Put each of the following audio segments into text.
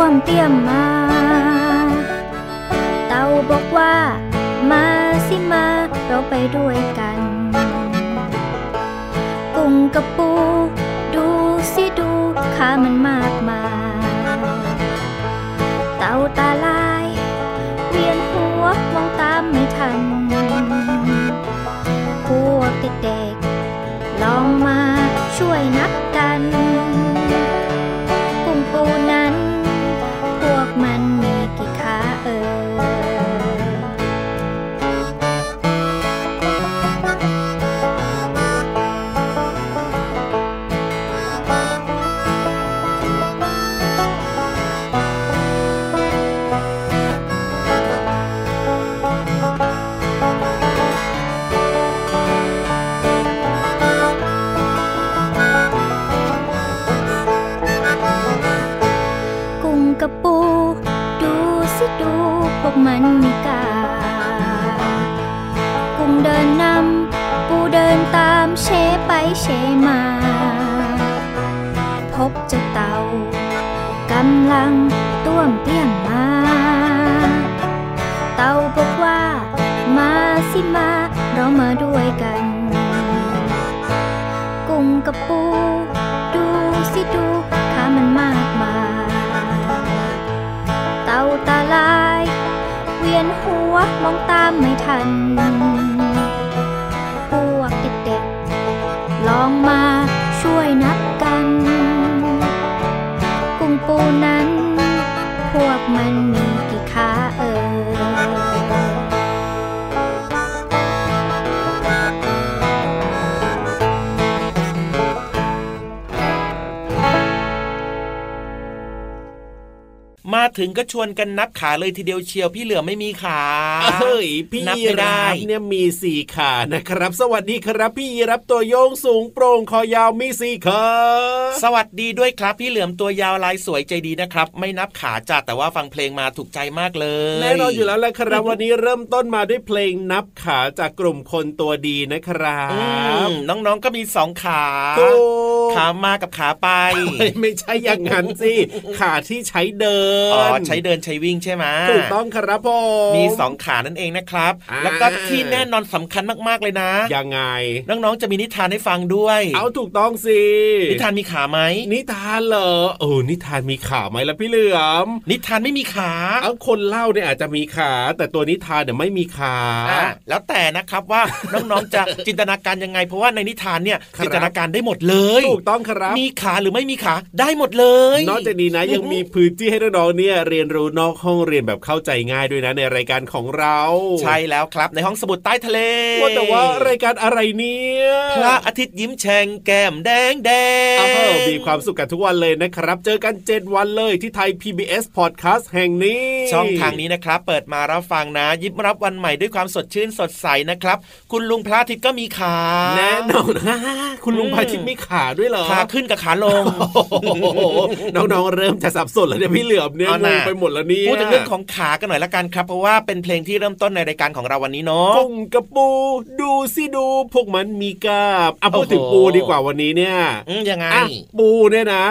วมเตี้ยมมา เต่าบอกว่า มาสิมาเราไปด้วยกัน กุ้งกับปู ดูสิดูขามันมาก มา พบเจ้าเต่ากำลังต้วมเตี้ยมมา เต่าบอกว่ามาสิมา เรามาด้วยกัน กุ้งกับปู ดูสิดูขามันมากมายเต่าตาลาย เวียนหัวมองตามไม่ทัน นั้น พวกมันมีกี่ขาเอ่ย มาถึงก็ชวนกันนับขาเลยทีเดียวเชียวพี่เหลือไม่มีขาเฮ้ยพี่นับยีไม่ได้รับเนี่ยมีสี่ขานะครับ สวัสดีครับพี่ยีรับตัวโยงสูงโปร่งคอยาวมีสี่ขาสวัสดีด้วยครับ พี่เหลือมตัวยาวลายสวยใจดีนะครับ ไม่นับขาจ้ะแต่ว่าฟังเพลงมาถูกใจมากเลยแน่นอนอยู่แล้วแหละครับวันนี้เริ่มต้นมาด้วยเพลงนับขาจากกลุ่มคนตัวดีนะครัอืบมน้องๆก็มีสองขาถูกขามากับขาไปเฮ้ยไม่ใช่อย่างนั้นสิขาที่ใช้เดินอ๋อใช้เดินใช้วิ่งใช่ไหมถูกต้องครับผมมีสองขานั่นเองนะครับอ่าแล้วก็ที่แน่นอนสำคัญมากๆเลยนะยังไง น้องๆจะมีนิทานให้ฟังด้วย เอาถูกต้องสินิทานมีขาไหมนิทานเหรอโอ้นิทานมีขาไหมล่ะพี่เหลือมนิทานไม่มีขาเอาคนเล่าเนี่ยอาจจะมีขา แต่ตัวนิทานเนี่ยไม่มีขาอ่าแล้วแต่นะครับว่าน้องๆจะจินตนาการยังไง เพราะว่าในนิทานเนี่ยครับจินตนาการได้หมดเลย ถูกต้องครับ มีขาหรือไม่มีขาได้หมดเลย นอกจากนี้นะยังมีพื้นที่ให้น้องๆเนี่ยเรียนรู้นอกห้องเรียนแบบเข้าใจง่ายด้วยนะในรายการของเรา ใช่แล้วครับในห้องสมุดใต้ทะเลว่าแต่ว่ารายการอะไรเนี่ยพระอาทิตย์ยิ้มแฉ่งแก้มแดงแดงอ้าวมีความสุขกันทุกวันเลยนะครับ เจอกัน7วันเลยที่ไทย PBS Podcast แห่งนี้ ช่องทางนี้นะครับ เปิดมารับฟังนะ ยิบรับวันใหม่ด้วยความสดชื่นสดใสนะครับ คุณลุงพระอาทิตย์ก็มีขาแน่นอนนะคุณลุงพาทิตย์มีขาด้วยเหรอขาขึ้นกับขาลงโอ้โหน้องๆเริ่มจะสับสนแล้วเนี่ยพี่เหลือมเนี่ยเอางน่ะงไปหมดแล้วเนี่ยพูดถึงเรื่องของขากันหน่อยละกันครับ เพราะว่าเป็นเพลงที่เริ่มต้นในรายการของเราวันนี้เนาะกุ้งกับปู ดูสิดู พวกมันมีกาบอะพูดถึงโอ้โหปูดีกว่าวันนี้เนี่ยอืมยังไงอะปูเนี่ยนะ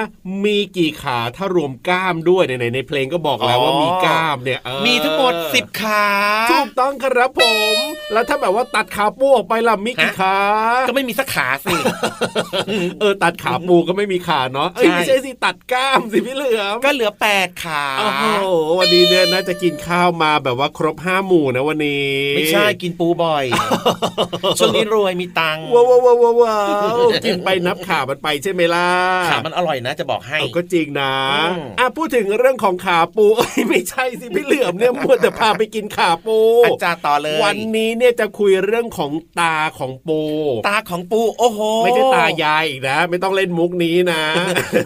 มีกี่ขาถ้ารวมกล้ามด้วยในในเพลงก็บอกแล้วอ๋อว่ามีกล้ามเนี่ยเออมีทั้งหมด10ขาถูกต้องครับผม แล้วถ้าแบบว่าตัดขาปูออกไปล่ะมีกี่ฮะขาก็ไม่มีสักขาสิเออตัดตัดขาปูก็ไม่มีขาเนาะเอ้ยไม่ใช่สิตัดกล้ามสิพี่เหลือมก็เหลือแปดขาโอ้โหวันนี้เนี่ยน่าจะกินข้าวมาแบบว่าครบห้าหมู่นะวันนี้ ไม่ใช่กินปูบ่อยช่วงนี้รวยมีตังค์ว้าวว้าวว้าวว้าวกินไปนับขามันไปใช่ไหมล่ะขามันอร่อยนะจะบอกให้เอาก็จริงนะอืมอะพูดถึงเรื่องของขาปูเอ้ยไม่ใช่สิพี่เหลือมเนี่ยมัวแต่พาไปกินขาปูอาจารย์ต่อเลย วันนี้เนี่ยจะคุยเรื่องของตาของปู ตาของปูโอ้โหไม่ใช่ตายายอีกนะ ไม่ต้องเล่นมุกนี้นะ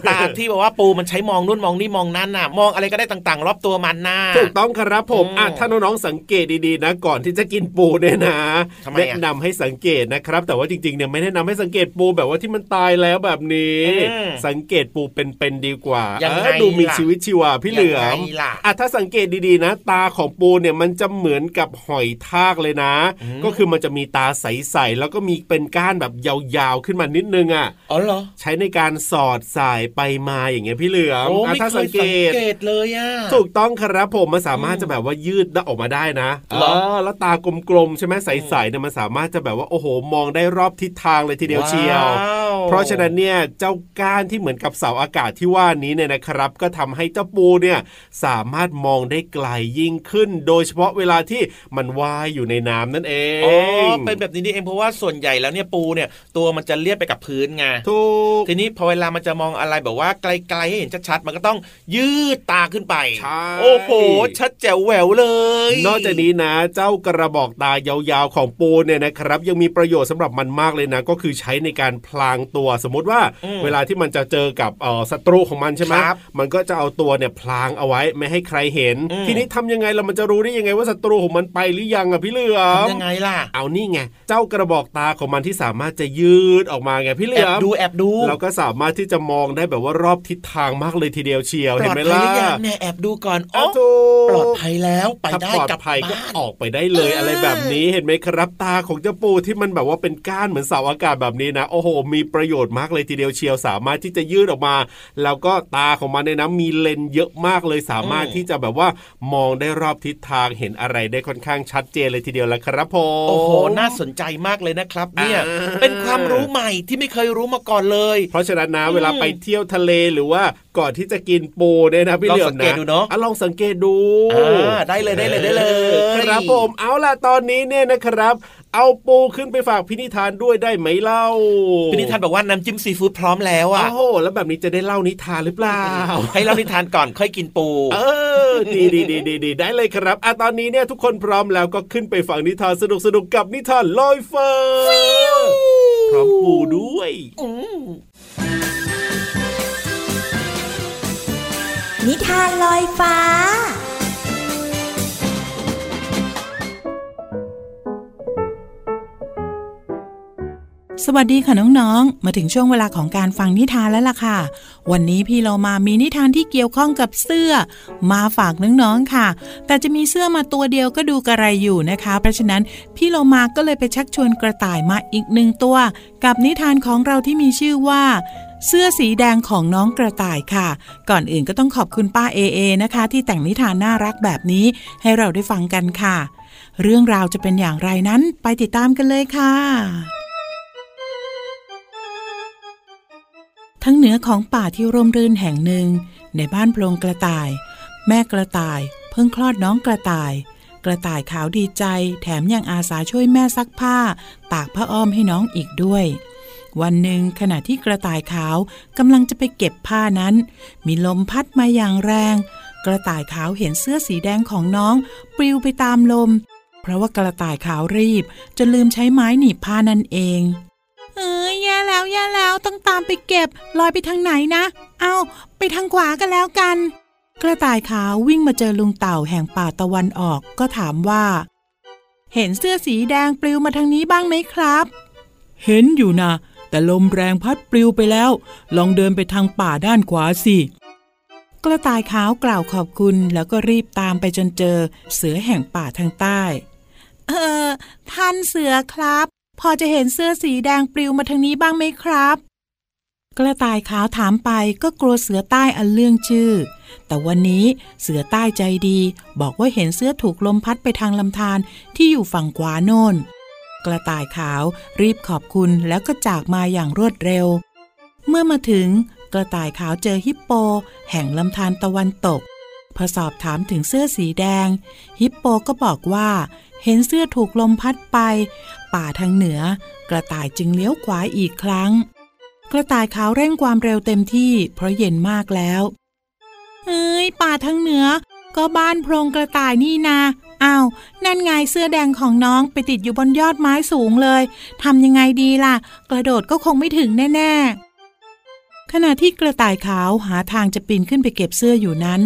ตาที่บอกว่าปูมันใช้มองนู่นมองนี่มองนั่นน่ะ มองอะไรก็ได้ต่างๆ รอบตัวมันน่ะถูกต้องครับผมอืมอะถ้าน้องๆสังเกตดีๆนะ ก่อนที่จะกินปูเนี่ยนะทำไมอะแนะนำให้สังเกตนะครับ แต่ว่าจริงๆเนี่ยไม่แนะนำให้สังเกตปูแบบว่าที่มันตายแล้วแบบนี้อืมสังเกตปูเป็นๆดีกว่ายังไงเออดูมีล่ะชีวิตชีวาพี่เหลือมยังไงล่ะอะถ้าสังเกตดีๆนะ ตาของปูเนี่ยมันจะเหมือนกับหอยทากเลยนะอืมก็คือมันจะมีตาใสๆแล้วก็มีเป็นก้านแบบยาวๆขึ้นมานิดนึงอะอ๋อเหรอใช้ในการสอดสายไปมาอย่างเงี้ยพี่เหลือมโอ้อะไม่ถ้าเคสัยงเกสังตเกตเลยอะถูกต้องครับผมมันสามารถอืมจะแบบว่ายืดได้ออกมาได้นะเหรอเออแล้วตากลมๆใช่ไหมใสๆเนี่ยมันสามารถจะแบบว่าโอ้โหมองได้รอบทิศทางเลยทีเดียวเชียวว้าวเพราะฉะนั้นเนี่ยเจ้าก้านที่เหมือนกับเสาอากาศที่ว่านี้เนี่ยนะครับ ก็ทำให้เจ้าปูเนี่ยสามารถมองได้ไกลยิ่งขึ้น โดยเฉพาะเวลาที่มันว่ายอยู่ในน้ำนั่นเออ๋องเป็นแบบนี้นี่เองเพราะว่าส่วนใหญ่แล้วเนี่ยปูเนี่ยตัวมันจะเลียบไปกับพื้นไงถูกทีนี้พอเวลามันจะมองอะไรแบบว่าไกลๆให้เห็นชัดๆมันก็ต้องยืดตาขึ้นไปใช่โอ้โห ชัดแจ๋วแหววเลย นอกจากนี้นะ เจ้ากระบอกตายาวๆของปูเนี่ยนะครับ ยังมีประโยชน์สำหรับมันมากเลยนะ ก็คือใช้ในการพลางตัวสมมติว่าอืมเวลาที่มันจะเจอกับเอ่อศัตรูของมันใช่ไหมครับมันก็จะเอาตัวเนี่ยพลางเอาไว้ไม่ให้ใครเห็นอืมทีนี้ทำยังไงเรามันจะรู้ได้ยังไงว่าศัตรูของมันไปหรือยังอะพี่เหลือมทำยังไงล่ะ เอานี่ไงเจ้ากระบอกตาของมันที่สามารถจะยืดออกมาไงพี่เหลืแออบมดูแอบดูเราก็สามารถที่จะมองได้แบบว่ารอบทิศทางมากเลยทีเดียวเชียวปลเห็นอดไหมภัยล่ะหรือยังเนี่ยแอบดูก่อนอ๋อเอาถูกปลอดภัยแล้วไปถ้าได้ปลอดกลับภัยก็บ้านออกไปได้เลยเออออะไรแบบนี้เห็นไหมครับตาของเจ้าปูที่มันแบบว่าเป็นก้านเหมือนเสาอากาศแบบนี้นะโอ้โห มีประโยชน์มากเลยทีเดียวเชียวสามารถที่จะยืดออกมา แล้วก็ตาของมันเนี่ยนะมีเลนส์เยอะมากเลยสามารถที่จะแบบว่ามองได้รอบทิศทางเห็นอะไรได้ค่อนข้างชัดเจนเลยทีเดียวละครับผมโอ้โหน่าสนใจมากเลยนะครับ เนี่ยอ่าเป็นความรู้ใหม่ที่ไม่เคยรู้มาก่อนเลย เพราะฉะนั้นนะอืมเวลาไปเที่ยวทะเลหรือว่าก่อนที่จะกินปูเนี่ยนะพี่ลองเหลือสัมงเกตนะดูเนอะอ่ลองสังเกตดูอ่าได้เลยได้เลยได้เลย ครับผมเอาล่ะตอนนี้เนี่ยนะครับเอาปูขึ้นไปฝากพินิธานด้วยได้ไหมเล่าพี่นิทานบอกว่าน้ำจิ้มซีฟู้ดพร้อมแล้วอะโอ้โหแล้วแบบนี้จะได้เล่านิทานหรือเปล่า ให้เรานิทานก่อนค่อยกินปู เออดีดีดีดีดีได้เลยครับอะตอนนี้เนี่ยทุกคนพร้อมแล้วก็ขึ้นไปฟังนิทานสนุกสนุกกับนิทานลอยฟ้าพร้อมปูด้วย นิทานลอยฟ้า สวัสดีค่ะน้องๆ มาถึงช่วงเวลาของการฟังนิทานแล้วล่ะค่ะ วันนี้พี่เรามามีนิทานที่เกี่ยวข้องกับเสื้อ มาฝากน้องๆค่ะ แต่จะมีเสื้อมาตัวเดียวก็ดูกระไรอยู่นะคะ เพราะฉะนั้นพี่เรามาก็เลยไปชักชวนกระต่ายมาอีกหนึ่งตัว กับนิทานของเราที่มีชื่อว่า เสื้อสีแดงของน้องกระต่ายค่ะ ก่อนอื่นก็ต้องขอบคุณป้าเอเอนะคะ ที่แต่งนิทานน่ารักแบบนี้ให้เราได้ฟังกันค่ะ เรื่องราวจะเป็นอย่างไรนั้นไปติดตามกันเลยค่ะ ทั้งเหนือของป่าที่ร่มรื่นแห่งหนึ่ง ในบ้านโพรงกระต่าย แม่กระต่าย เพิ่งคลอดน้องกระต่ายกระต่ายขาวดีใจ แถมยังอาสาช่วยแม่ซักผ้า ตากผ้าอ้อมให้น้องอีกด้วย วันหนึ่งขณะที่กระต่ายขาวกำลังจะไปเก็บผ้านั้น มีลมพัดมาอย่างแรง กระต่ายขาวเห็นเสื้อสีแดงของน้องปลิวไปตามลม เพราะว่ากระต่ายขาวรีบจนลืมใช้ไม้หนีบผ้านั่นเอง เอ้ยแย่แล้วแย่แล้วต้องตามไปเก็บลอยไปทางไหนนะ เอาไปทางขวากันแล้วกัน กระต่ายขาววิ่งมาเจอลุงเต่าแห่งป่าตะวันออกก็ถามว่า เห็นเสื้อสีแดงปลิวมาทางนี้บ้างไหมครับเห็นอยู่นะ แต่ลมแรงพัดปลิวไปแล้ว ลองเดินไปทางป่าด้านขวาสิ กระต่ายขาวกล่าวขอบคุณแล้วก็รีบตามไปจนเจอ เสือแห่งป่าทางใต้ เออ ท่านเสือครับ พอจะเห็นเสื้อสีแดงปลิวมาทางนี้บ้างไหมครับ กระต่ายขาวถามไปก็กลัวเสือใต้อันเรื่องชื่อ แต่วันนี้เสือใต้ใจดี บอกว่าเห็นเสื้อถูกลมพัดไปทางลำธารที่อยู่ฝั่งขวาโน่น กระต่ายขาวรีบขอบคุณแล้วก็จากมาอย่างรวดเร็ว เมื่อมาถึงกระต่ายขาวเจอฮิปโป แห่งลำธารตะวันตก พอสอบถามถึงเสื้อสีแดง ฮิปโปก็บอกว่า เห็นเสื้อถูกลมพัดไป ป่าทางเหนือ กระต่ายจึงเลี้ยวขวาอีกครั้ง กระต่ายขาวเร่งความเร็วเต็มที่เพราะเย็นมากแล้ว เอ้ยป่าทางเหนือ ก็บ้านโพรงกระต่ายนี่นา อ้าว นั่นไงเสื้อแดงของน้องไปติดอยู่บนยอดไม้สูงเลย ทำยังไงดีล่ะ กระโดดก็คงไม่ถึงแน่ๆ ขณะที่กระต่ายขาวหาทางจะปีนขึ้นไปเก็บเสื้ออยู่นั้น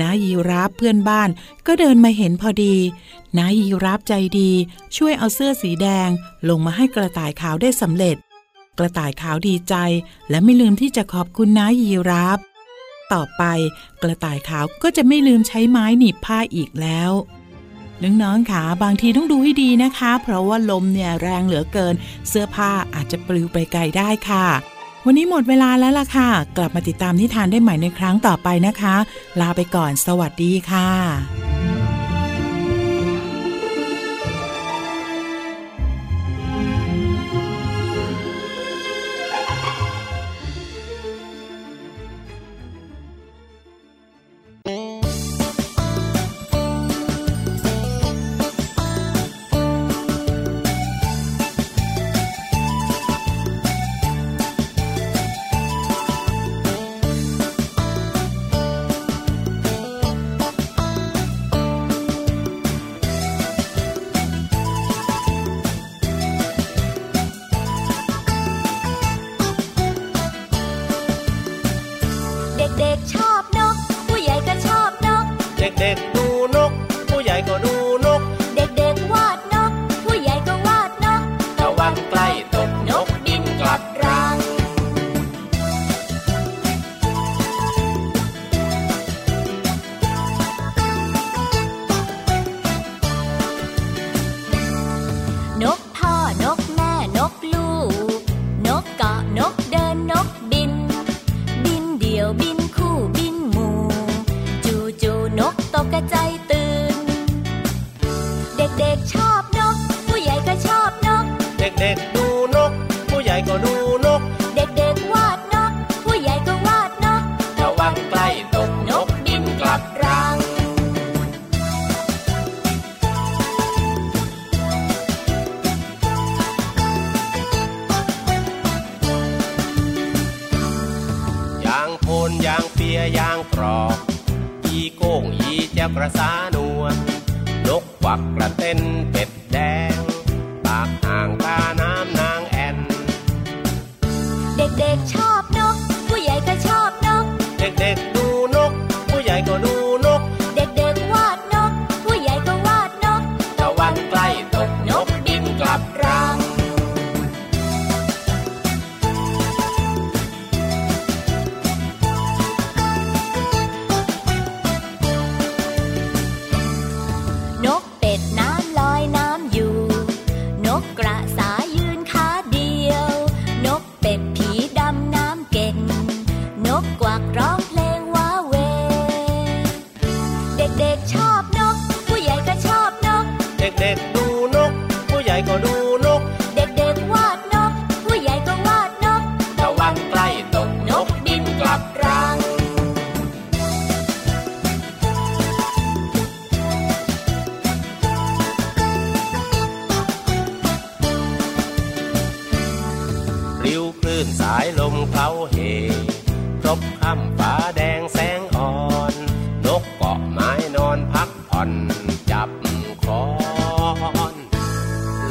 นายีรับเพื่อนบ้านก็เดินมาเห็นพอดี นายีรับใจดี ช่วยเอาเสื้อสีแดง ลงมาให้กระต่ายขาวได้สำเร็จ กระต่ายขาวดีใจ และไม่ลืมที่จะขอบคุณนายีรับ ต่อไป กระต่ายขาวก็จะไม่ลืมใช้ไม้หนีบผ้าอีกแล้ว น้องๆค่ะบางทีต้องดูให้ดีนะคะ เพราะว่าลมเนี่ยแรงเหลือเกิน เสื้อผ้าอาจจะปลิวไปไกลได้ค่ะ วันนี้หมดเวลาแล้วล่ะค่ะ กลับมาติดตามนิทานได้ใหม่ในครั้งต่อไปนะคะ ลาไปก่อนสวัสดีค่ะ 嘞。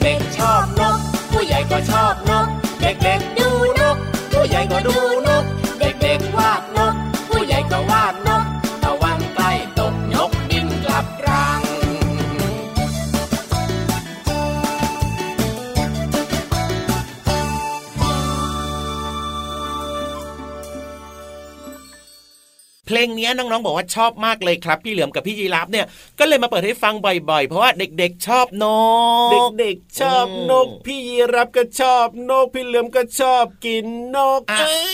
make, make. นี้น้องๆบอกว่าชอบมากเลยครับ พี่เหลือมกับพี่ยีรับเนี่ยก็เลยมาเปิดให้ฟังบ่อยๆ เพราะว่าเด็กๆชอบนก เด็กๆชอบนก พี่ยีรับก็ชอบนก พี่เหลือมก็ชอบกินนก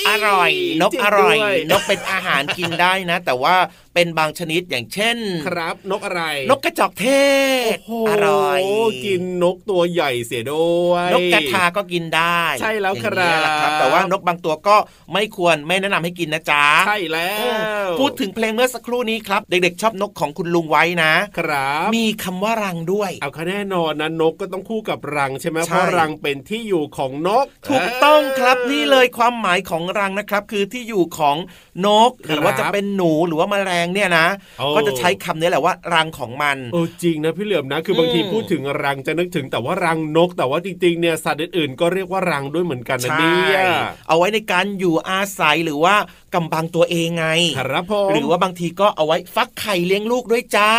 อร่อย นกอร่อย นกเป็นอาหารกินได้นะ แต่ว่า เป็นบางชนิดอย่างเช่น ครับ นกอะไร นกกระจอกเทศอร่อยกินนกตัวใหญ่เสียด้วยนกกระทาก็กินได้ ใช่แล้วครับแต่ว่านกบางตัวก็ไม่ควรไม่แนะนำให้กินนะจ๊ะใช่แล้ว พูดถึงเพลงเมื่อสักครู่นี้ครับ เด็กๆ ชอบนกของคุณลุงไว้นะ ครับ มีคำว่ารังด้วย เอาแน่นอนนะนกก็ต้องคู่กับรังใช่ไหมเพราะรังเป็นที่อยู่ของนก ถูกต้องครับนี่เลยความหมายของรังนะครับ คือที่อยู่ของนก หรือว่าจะเป็นหนูหรือว่าแมลงเนี่ยนะ ก็จะใช้คำนี้แหละว่ารังของมันเออจริงนะพี่เหลือมนะ คือบางทีพูดถึงรังจะนึกถึงแต่ว่ารังนก แต่ว่าจริงๆเนี่ยสัตว์อื่นๆก็เรียกว่ารังด้วยเหมือนกันนะเนี่ยเอาไว้ในการอยู่อาศัยหรือว่ากำบังตัวเองไงครับผมหรือว่าบางทีก็เอาไว้ฟักไข่เลี้ยงลูกด้วยจ้า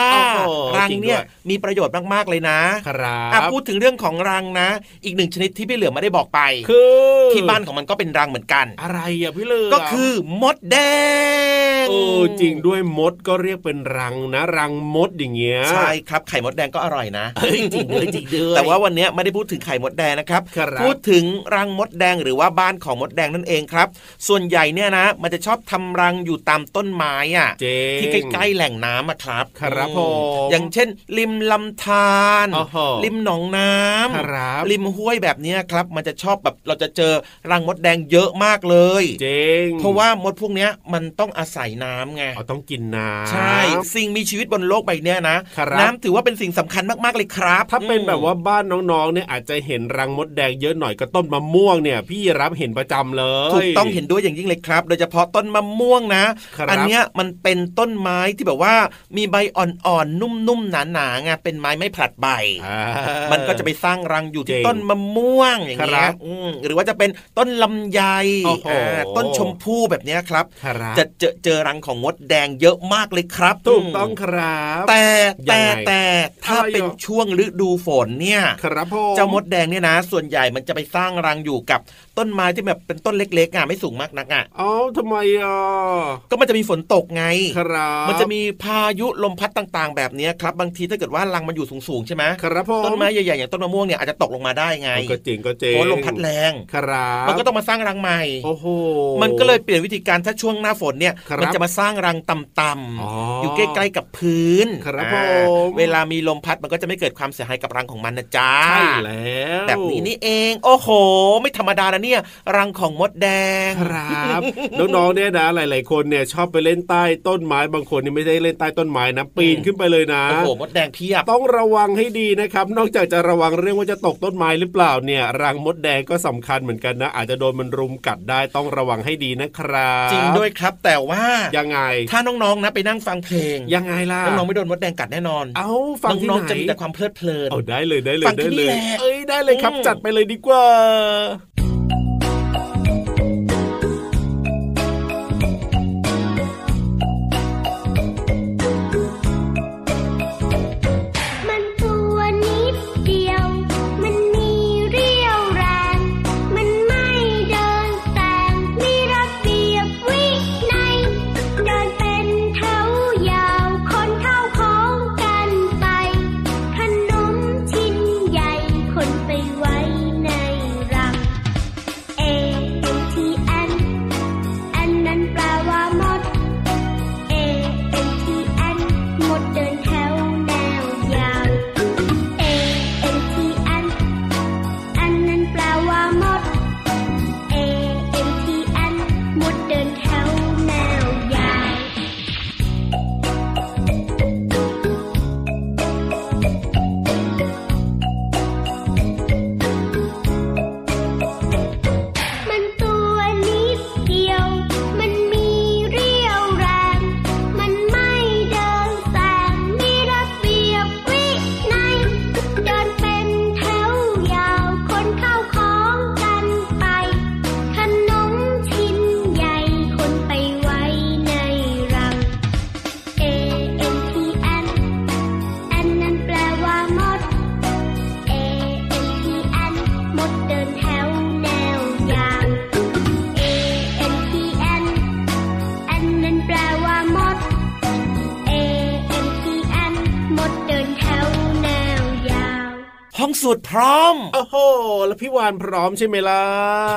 รังเนี่ยมีประโยชน์มากๆเลยนะครับพูดถึงเรื่องของรังนะ อีกหนึ่งชนิดที่พี่เหลือไม่ได้บอกไปคือที่บ้านของมันก็เป็นรังเหมือนกัน อะไรอะพี่เหลือก็คือมดแดงโอ้จริงด้วยมดก็เรียกเป็นรังนะ รังมดอย่างเงี้ยใช่ครับไข่มดแดงก็อร่อยนะจริงด้วยจริงด้วยแต่ว่าวันนี้ไม่ได้พูดถึงไข่มดแดงนะครับพูดถึงรังมดแดงหรือว่าบ้านของมดแดงนั่นเองครับ ส่วนใหญ่เนี่ยนะ มันจะชอบทำรังอยู่ตามต้นไม้อะที่ใกล้ๆแหล่งน้ำอะครับ ครับผมอย่างเช่น ริมลำธารริมหนองน้ำริมห้วยแบบนี้ครับ มันจะชอบแบบเราจะเจอรังมดแดงเยอะมากเลยจริงเพราะว่ามดพวกนี้มันต้องอาศัยน้ำไงต้องกินน้ำใช่สิ่งมีชีวิตบนโลกใบนี้นะน้ำถือว่าเป็นสิ่งสำคัญมากๆเลยครับ ถ้าเป็นแบบว่าบ้านน้องๆเนี่ยอาจจะเห็นรังมดแดงเยอะหน่อยก็ต้นมะม่วงเนี่ย พี่รับเห็นประจำเลยถูกต้องเห็นด้วยอย่างยิ่งเลยครับ โดยเฉพาะต้นมะม่วงนะอันเนี้ยมันเป็นต้นไม้ที่แบบว่ามีใบอ่อนๆนุ่มๆหนาๆไงเป็นไม้ไม่ผลัดใบ มันก็จะไปสร้างรังอยู่ที่ต้นมะม่วงอย่างเงี้ยหรือว่าจะเป็นต้นลำไยต้นชมพู่แบบนี้ครับจะเจอเจอรังของมดแดงเยอะมากเลยครับ ถูกต้องครับ แต่แต่แต่ถ้าเป็นช่วงฤดูฝนเนี่ยครับเจ้ามดแดงเนี่ยนะ ส่วนใหญ่มันจะไปสร้างรังอยู่กับต้นไม้ที่แบบเป็นต้นเล็กๆอะไม่สูงมากนักอะอ๋อทำไมอะก็มันจะมีฝนตกไงครับ มันจะมีพายุลมพัดต่างๆ แบบนี้ครับบางทีถ้าเกิดว่ารังมันอยู่สูงๆใช่ไหมครับผมต้นไม้ใหญ่ๆอย่างต้นมะม่วงเนี่ยอาจจะตกลงมาได้ไงก็จริงก็จริงเพราะลมพัดแรงครับมันก็ต้องมาสร้างรังใหม่โอ้โหมันก็เลยเปลี่ยนวิธีการถ้าช่วงหน้าฝนเนี่ยมันจะมาสร้างรังต่ำๆอยู่ใกล้ๆกับพื้นครับผมเวลามีลมพัดมันก็จะไม่เกิดความเสียหายกับรังของมันนะจ๊ะใช่แล้วแบบนี้นี่เอง โอ้โห ไม่ธรรมดานะเนี่ย รังของมดแดงครับน้องๆเนี่ยนะหลาย ๆ คนเนี่ยชอบไปเล่นใต้ต้นไม้บางคนนี่ไม่ได้เล่นใต้ต้นไม้นะปีนขึ้นไปเลยนะโอ้โหมดแดงเพียบต้องระวังให้ดีนะครับ นอกจากจะระวังเรื่องว่าจะตกต้นไม้หรือเปล่าเนี่ย รังมดแดงก็สำคัญเหมือนกันนะ อาจจะโดนมันรุมกัดได้ต้องระวังให้ดีนะครับ จริงด้วยครับแต่ว่ายังไงถ้าน้องๆนะไปนั่งฟังเพลงยังไงล่ะน้องๆไม่โดนมดแดงกัดแน่นอน เอาฟังที่ไหนน้องๆจะมีแต่ความเพลิดเพลินเอาได้เลยได้เลยได้เลยเอ้ยได้เลยครับจัดไปเลยดีกว่า สูตรพร้อม โอ้โห แล้วพี่วานพร้อมใช่ไหมล่ะ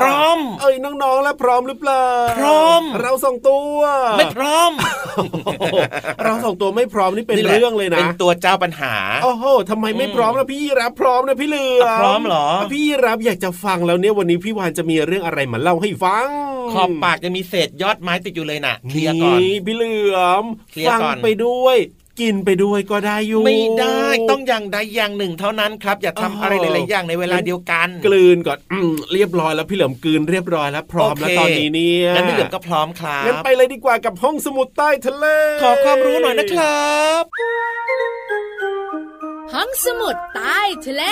พร้อม เอ้ยน้องๆ แล้วพร้อมหรือเปล่า พร้อม เราส่งตัว ไม่พร้อมโอ้โหเราส่งตัวไม่พร้อมนี่เป็นนี่แหละเรื่องเลยนะ เป็นตัวเจ้าปัญหา โอ้โหทำไมไม่พร้อมล่ะพี่ยีรับพร้อมนะพี่เหลือมพร้อมเหรอ พี่ยีรับอยากจะฟังแล้วเนี่ยวันนี้พี่วานจะมีเรื่องอะไรมาเล่าให้ฟัง ขอบปากยังมีเศษยอดไม้ติดอยู่เลยน่ะ เคลียร์ก่อนนี่พี่เหลือมเคลียร์ฟังก่อนไปด้วย กินไปด้วยก็ได้อยู่ไม่ได้ต้องอย่างใดอย่างหนึ่งเท่านั้นครับ อย่าทำอะไรหลายๆอย่างในเวลาเดียวกัน กลืนก่อนอืมเรียบร้อยแล้วพี่เหลือมกลืนเรียบร้อยแล้วพร้อมแล้วโเคตอนนี้เนี่ยงั้นพี่เหลือมก็พร้อมครับงั้นไปเลยดีกว่ากับห้องสมุดใต้ทะเลขอความรู้หน่อยนะครับ ห้องสมุดใต้ทะเล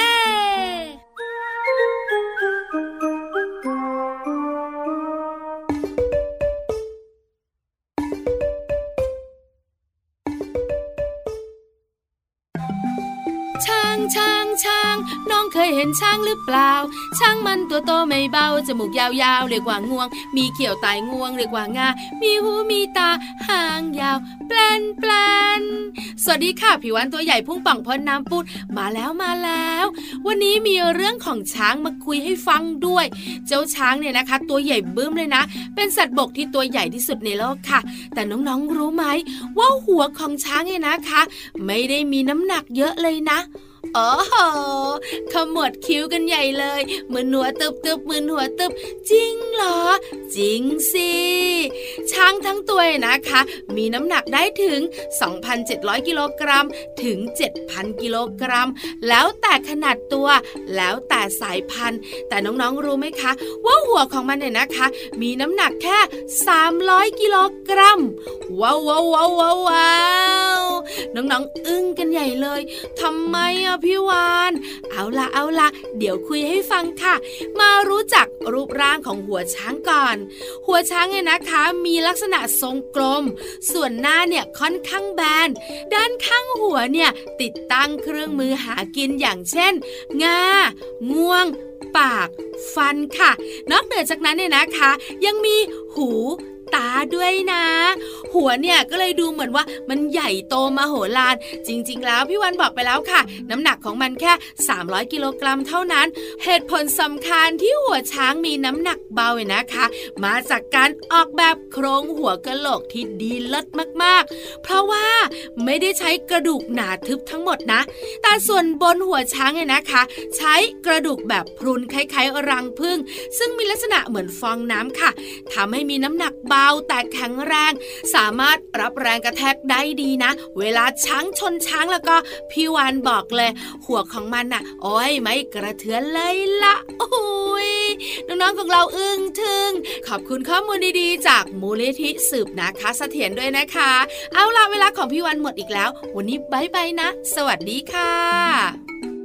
ยเห็นช้างหรือเปล่า ช้างมันตัวโตไม่เบา จมูกยาวๆเรียกว่างวง มีเขียวตายงวงเรียกว่างา มีหูมีตา หางยาว แปลนแปลนสวัสดีค่ะผิววันตัวใหญ่พุ่งป่องพ้นน้ำปุดมาแล้วมาแล้ว วันนี้มีเรื่องของช้างมาคุยให้ฟังด้วย เจ้าช้างเนี่ยนะคะ ตัวใหญ่บึ้มเลยนะ เป็นสัตว์บกที่ตัวใหญ่ที่สุดในโลกค่ะ แต่น้องๆรู้ไหมว่าหัวของช้างเนี่ยนะคะ ไม่ได้มีน้ำหนักเยอะเลยนะ โอ้โหขมวดคิ้วกันใหญ่เลยมือนหัวตึบตึบมือหัวตึบจริงเหรอ จริงสิช้างทั้งตัวนะคะ มีน้ำหนักได้ถึง 2,700 กิโลกรัมถึง 7,000 กิโลกรัม แล้วแต่ขนาดตัว แล้วแต่สายพันธุ์ แต่น้องๆรู้ไหมคะ ว่าหัวของมันเนี่ยนะคะ มีน้ำหนักแค่ 300 กิโลกรัม ว้าวว้าวว้าวว้าวว้าวน้องๆ อึ้งกันใหญ่เลยทำไมอะพี่วาน เอาละเอาละเดี๋ยวคุยให้ฟังค่ะ มารู้จักรูปร่างของหัวช้างก่อน หัวช้างเนี่ยนะคะ มีลักษณะทรงกลม ส่วนหน้าเนี่ยค่อนข้างแบน ด้านข้างหัวเนี่ยติดตั้งเครื่องมือหากินอย่างเช่น งา งวง ปาก ฟันค่ะ นอกเหนือจากนั้นเนี่ยนะคะ ยังมีหู ตาด้วยนะ หัวเนี่ยก็เลยดูเหมือนว่ามันใหญ่โตมาโหฬารจริง ๆ แล้วพี่วันบอกไปแล้วค่ะ น้ำหนักของมันแค่ 300 กิโลกรัมเท่านั้น เหตุผลสำคัญที่หัวช้างมีน้ำหนักเบาเนี่ยนะคะ มาจากการออกแบบโครงหัวกะโหลกที่ดีเลิศมากๆ เพราะว่าไม่ได้ใช้กระดูกหนาทึบทั้งหมดนะ แต่ส่วนบนหัวช้างเนี่ยนะคะ ใช้กระดูกแบบพรุนคล้ายๆรังผึ้งซึ่งมีลักษณะเหมือนฟองน้ำค่ะทำให้มีน้ำหนักเบาแต่แข็งแรง สามารถรับแรงกระแทกได้ดีนะ เวลาช้างชนช้างแล้วก็พี่วานบอกเลย หัวของมันน่ะ โอ้ยไม่กระเทือนเลยละโอ้ยน้องๆของเราอึ้งทึงขอบคุณข้อมูลดีๆ จากมูลนิธิสืบนะคะเสถียรด้วยนะคะ เอาล่ะเวลาของพี่วันหมดอีกแล้ว วันนี้บายบายนะ สวัสดีค่ะ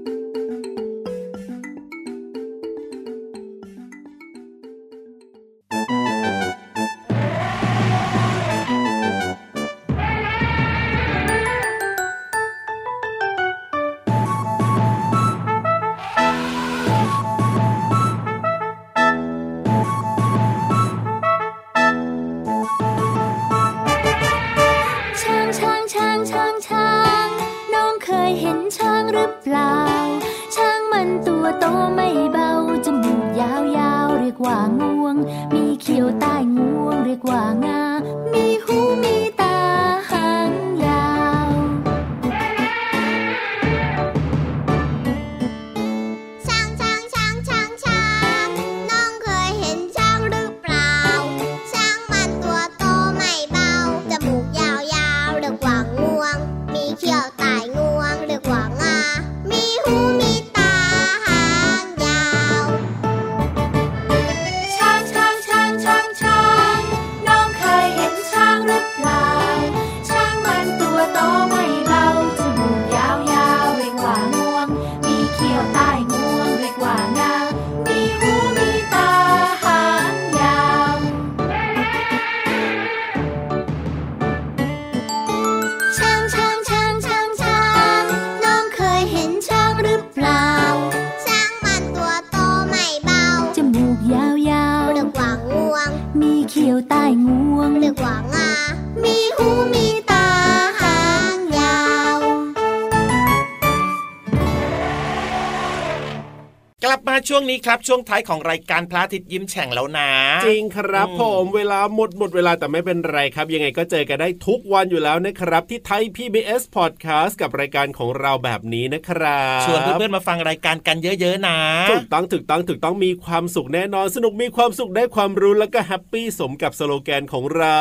ช่วงนี้ครับ ช่วงท้ายของรายการพระอาทิตย์ยิ้มแฉ่งแล้วนะ จริงครับผมเวลาหมดหมดเวลาแต่ไม่เป็นไรครับ ยังไงก็เจอกันได้ทุกวันอยู่แล้วนะครับ ที่ไทย PBS Podcast กับรายการของเราแบบนี้นะครับชวนเพื่อนๆมาฟังรายการกันเยอะๆนะถูกต้องถูกต้องถูกต้องมีความสุขแน่นอน สนุกมีความสุขได้ความรู้แล้วก็แฮปปี้สมกับสโลแกนของเรา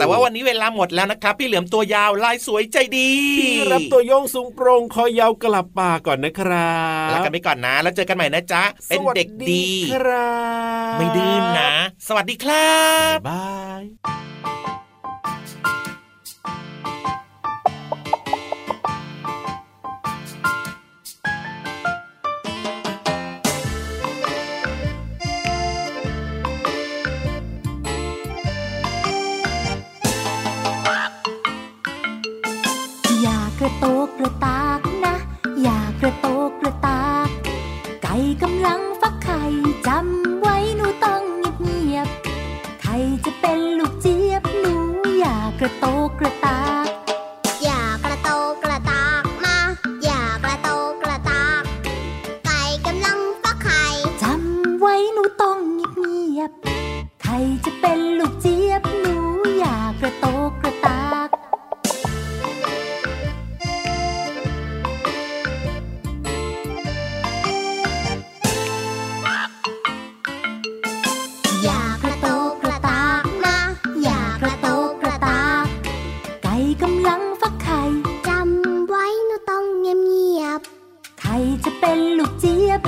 แต่ว่าวันนี้เวลาหมดแล้วนะครับ พี่เหลือมตัวยาวลายสวยใจดีพี่รับตัวโยงสูงโปร่งคอยาวกลับป่าก่อนนะครับลากันไปก่อนนะแล้วเจอกันใหม่นะจ๊ะ เป็นเด็กดีครับไม่ดื้นนะ สวัสดีครับ บาย เป็นลูกเจี๊ยบ